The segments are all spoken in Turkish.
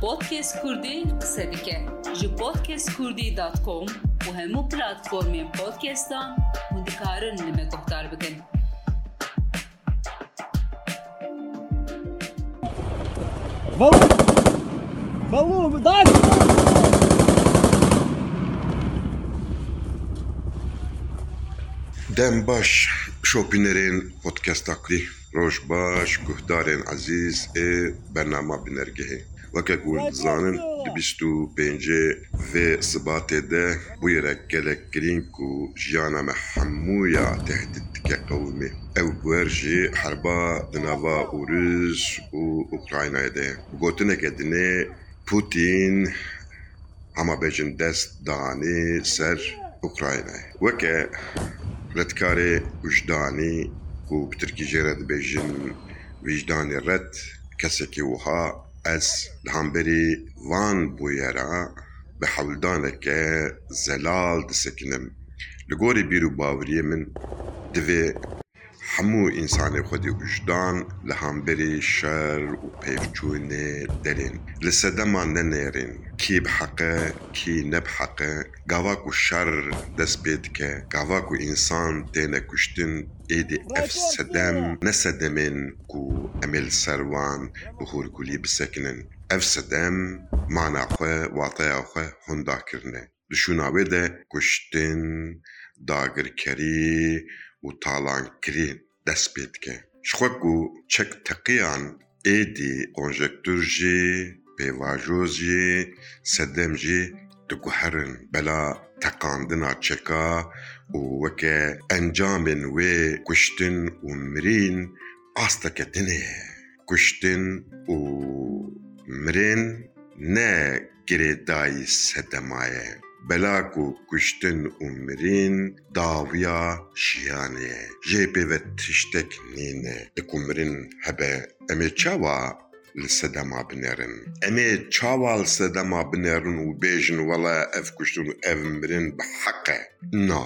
Podcast Kurdi qise dike. Ji podcastkurdî.com û hemû platformên podcastan hûn dikarin li me guhdar bikin. Balum, daj! Dem baş şopinlerin podcast akli. Roj baş, guhdarên aziz ê bernama binergehê. Vakit Kurdistan'ın dibiştu bence ve sıbatede bu yere gelek gelinku jana mehammuya tehdit kavmi. Ev berji harba dinava uruz u Ukrayna'ya de. Gotine kedine Putin ama bejin dest dani ser Ukrayna. Veke redkare ujdani ku bitirki jere dibejin vicdani red keseki uha از همبری وان بویرا به حولدانەکە زەلال دسکنم. لە گۆری بیر و باوریە من دوێ حمو انسان خودی وژدان لە بری شر و پێفچوونێ دەرێن لە سەدەمان نەنێرین کی بحەقە کی نبحقه. گاواک و شر دەست پێ دکە گاواک و ئینسان تێنە کوشتن کو ئەف سروان نەسەدەمێن و ئەمل سەروان بخورگولی بسەکنن ئەف سەدەم ماناخوا واتەیاخوا هەنداکردنە دشوناوێ دە کوشتن داگرکەری û talankirî dest pê dike ji xwe ku çek teqiyan êdî konjektûr jî pêvajoz jî sedem jî diguherin bela teqandina çeka û weke encamên wê kuştin û mirîn asteke dinê ye kuştin û mirên ne ye bela ku kuştin û mirîn dawiya jiyanê ye jê pê ve tiştek nîne di ku mirin hebe em ê çawa li sedema binêrin em ê çawa li sedema binêrin û bêjin wela ev kuştin û ev mirin bi heqe na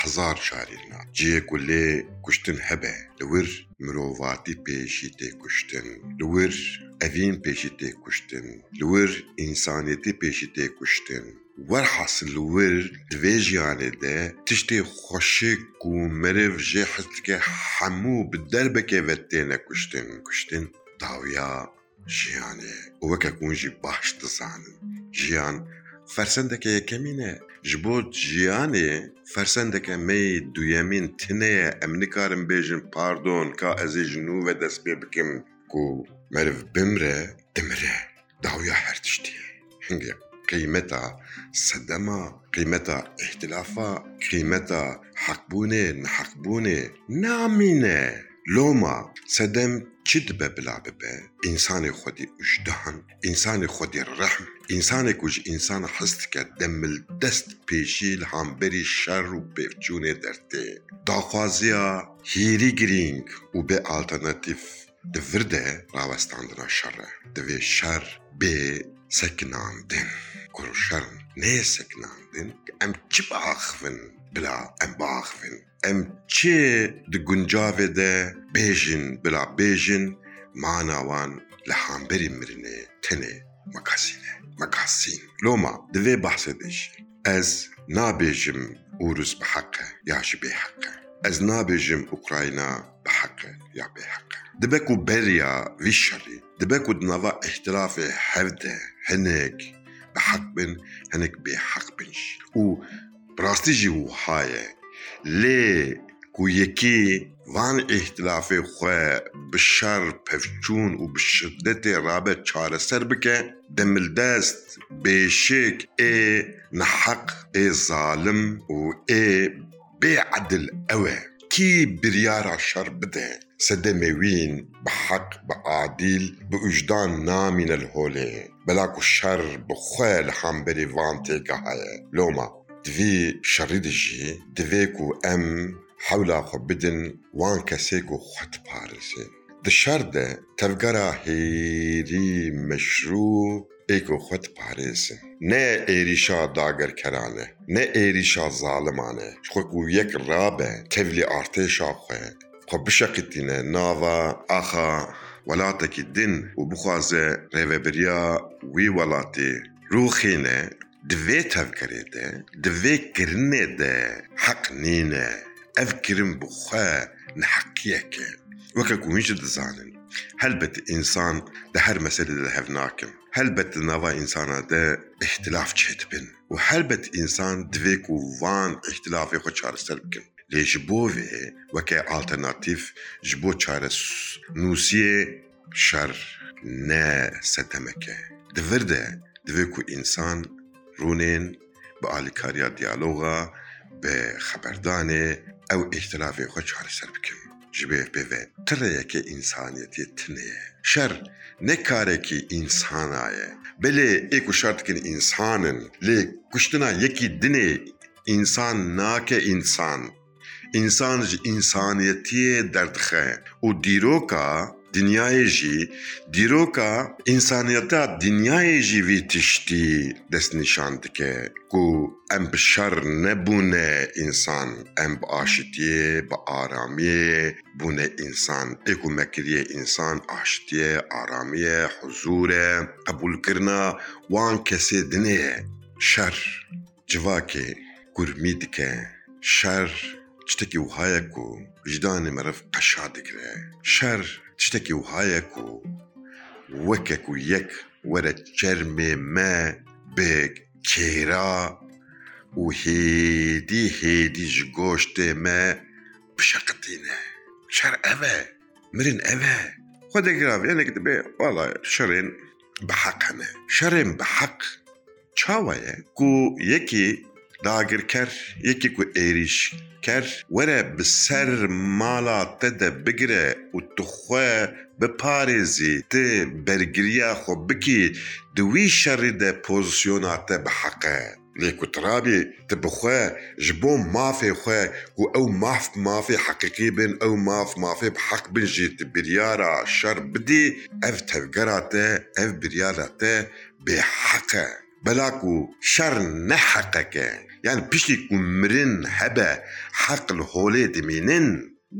hezar şarî na ciyê ku lê kuştin hebe li ورحص الور الفاجيان دا تشتي خشيك ومرف جاحتك حمو بالدربة كافتانا كشتن كشتن داويا جياني وكا كون جي باش تزعن. جيان فرسندك يا كمينة. جبوت جياني فرسندك مي دويامين تنية. أمني كارم بيجن باردون كا أزي جنو دا سبيبكم كو مرف بمرة تمرة داويا حرتشتي هنجيب قیمتا صدما قیمتا اختلافا قيمتها حقبونه نحقبونه نامینه. لوما صدم چید به بلا ببه؟ انسان خودی اجدهن انسان خودی رحم. انسان کج انسان حست که دمل دست پیشیل هم بری شر و پیفچونه درته داخوازیا هیری گرینگ و به آلتانتیف û û di vir de rawestandina şer e divê şer bê sekinandin kur şer nê sekinandin em çi biaxivin bila em biaxivin em çi di guncavê de bêjin bila bêjin mana wan li hemberî mirinê tenê mekasîne mekasîn loma di vê behsê de jî ez nabêjim Ûrûs bi heqe ya ji bê heqe ez nabêjim Ukrayna bi heqe از نابجم أوكرانيا بحق يا بحق دبكو بريا فيشالي دبكو دنوا احتراف حفده هناك بحق بن هناك بحق بنش. و براستيجي هو هاي لي كويكي وان احتلافي بشار پفچون و بشدت رابط شارة سربكة دم دست بشيك ای نحق ای ظالم و ای بعد القوى كي بريارة بده بدها سدماوين بحق بعادل بوجدان نا من الهولي. بلاكو الشر بخال حمبري فانتي كهاي. لوما دفي شريد الجي دفيكو أم حول خبدن وان كسيكو خط بارسي. ده شر ده تفقرا هيري مشروع إيكو خط بارسي. نه ایریشا داگرکرانه نه ایریشا ظالمانه خو کو یک رابه تولی ارتشا خو خو بشقتینه ناوا اخا ولاتك دین او بخوازه وي وی روخينا روخینه دوی ده دوی کرنه ده حق نینه اف کرن بخواه نحقیه که وكا کمیش دزانن هل بت انسان ده هر مسئله ده هفناکن هلبت نوا إنسان ده اختلاف چهت بن؟ و هلبت إنسان دوی وان اختلاف خود چار سر بکن؟ لیش بوه وکه آلترناتیف جبو چار نوسیه شر نه ستمکه دورده دويكو انسان رونين به ديالوغا دیالوگا أو اختلاف خود چار سر ji bê pêve tireyeke însaniyetê tineye şer ne karekî însana ye belê ê ku şer dikin însanin lê kuştina yekî dinê însan nake însan însan ji însaniyetiyê derdixe û dîroka dinyayê jî vî tiştî destnîşan dike ku em bi şer nebûne însan em bi aşitiyê bi aramiyê bûne însan ê ku me kiriye însan aşitiye aramiye huzûr e qebûlkirina wan kesê dinê şer civakê kurmî dike şer شتێکی وهایەک و ژدانی مەرف قەشا دەکرێ شەر شتێکی وهایەک و وەکێک و یەک وەرە چەرمێ مە بێ کێرا و هێدی هێدی ji گۆشتێ me pişeqitîne şer ev e mirin ev e xwe degrav yenek dibe wala şerên bi heq hene şerên bi heq çawa ye ku yekî داگرکر یکی کو ایریش کر وره بسر مالا تده بگره و تخوه بپارزی ته برگریا خو بکی دوی شر ده پوزیشن ته بحقه لیکو ترابی ته بخوه جبو مافی خوه و أو ماف مافی حقیقی بین أو ماف مافی بحق بین جی ته بریارا شر بدی أو تفگرا ته أو بریارا ته بحقه بلاکو شر نحقه که yani piştî ku mirin hebe heq li holê dimînin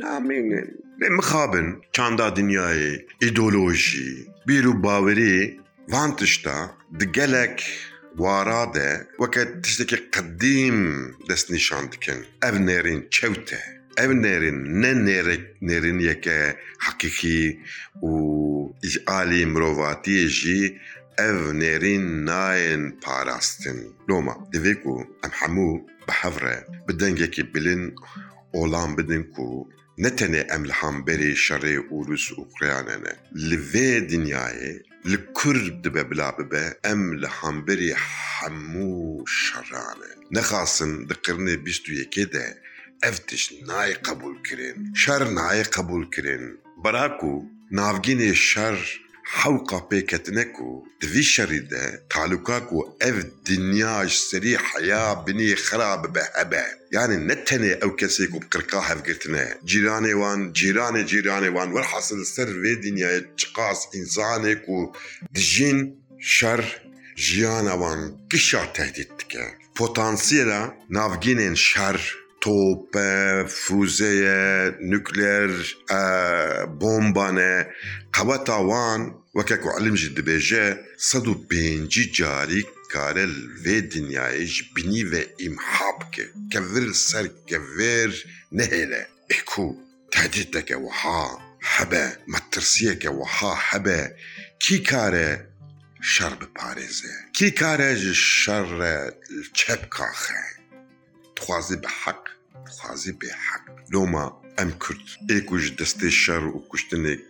namînin lê mixabin çanda dinyayê îdeolojî bîr û bawerî van tişta di gelek wara de weke tiştekî qedîm destnîşan dikin. Ev nêrên çewt e ev nêrên ne nêrek nêrîniyeke heqîqî û ji alî mirovatiyê jî ev nêrîn nayên parastin. Loma divê ku em hemû bi hev re bi bilin olan bidin ku. Ne tenê em li hemberî şerê û Rûs û Ukrayne ne li vê dinyayê li kur dibe bila bibe em li hemberî hemû şeran e nexasin di û yekê de ev tiş nayê qebûl kirin. Şer nayê qebûl kirin. Bera ku navgînê şer ji serî heya binî xera bibe hebe yani ne tenê ew kesê ku bi qirqa hevgirtine cîranê wan cîranê cîranê wan welhasil ser vê dinyayê çiqas însanê ku dijîn şer jiyana wan gişa tehdît dike potansiyela navgînên şer tope, füzeye, nükleer bombane qebeta وكاكو علم جد بيجا صدو بينجي جاري كارل في وێ ئیمحا بکە کە ور سەر کە وێر نهێنە ئکو تهدیدەکە وها حەبە مەترسیەکە وها حەبە کی کارە شەر بپارێزێ کی کارە شەڕە چەپ کاخە دخوازی بە حەق دخوازی بێ حەق لۆما ئەم کورد ئێکوش دەستەی شەر و کوشتنێک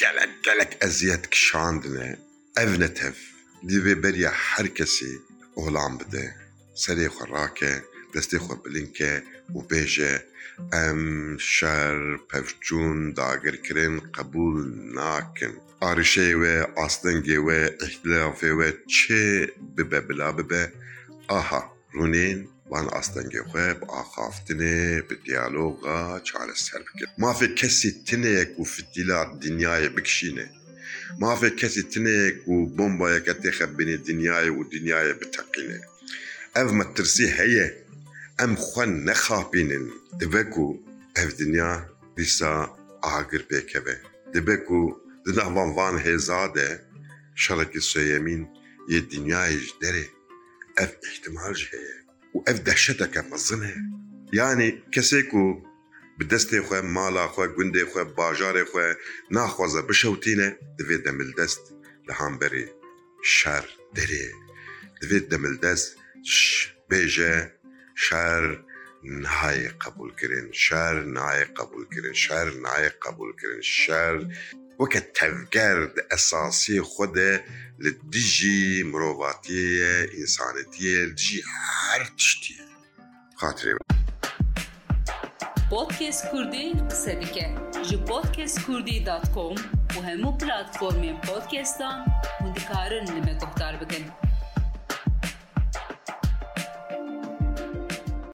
قلق قلق أزياد كش عندنا اذنتف ديبي بريا حركسي أولام بده. سري خراكة دستي خو بلينكه وبيجة. أم شر پفجون داگر کرن قبول ناکن آرشه و آستنگه و احتلافه و چه ببه بلا ببه. آها رونین وانا اصلا به دیالوگا چاره سر بکن. ما في كسي تنك وفي دنیای بکشی نه. ما في كسي تنك وبومبا بین دنیای و دنیای بتقينه اف مترسی هیه. ام خون نخابينن دبکو اف دنیا دیسا آگر بکه به دبکو دنه وان وان هزاده. شرکی سویمین یه دنیایش داره اف احتمالش هیه وقف دهشتها منظمها يعني كسيكو بدستي خو مالا خو گوندي خو باجار خو ناخوازا بشوتينه. دوی دم الدست لهامبري شر دری دم الدست ش بيجا شر نهاية قبول كرين شر نهاية قبول كرين شر نهاية قبول كرين شر وکه تفگرد اساسی خود لدیجی مروباتیه انسانیتیه لدیجی هر چیتیه خاطره. بود بودکیس کردی قصه بکه جو بودکیس کردی دات کوم و همو پلاتفورمی بودکیس دان مدکارن لیمه گفتار بکنه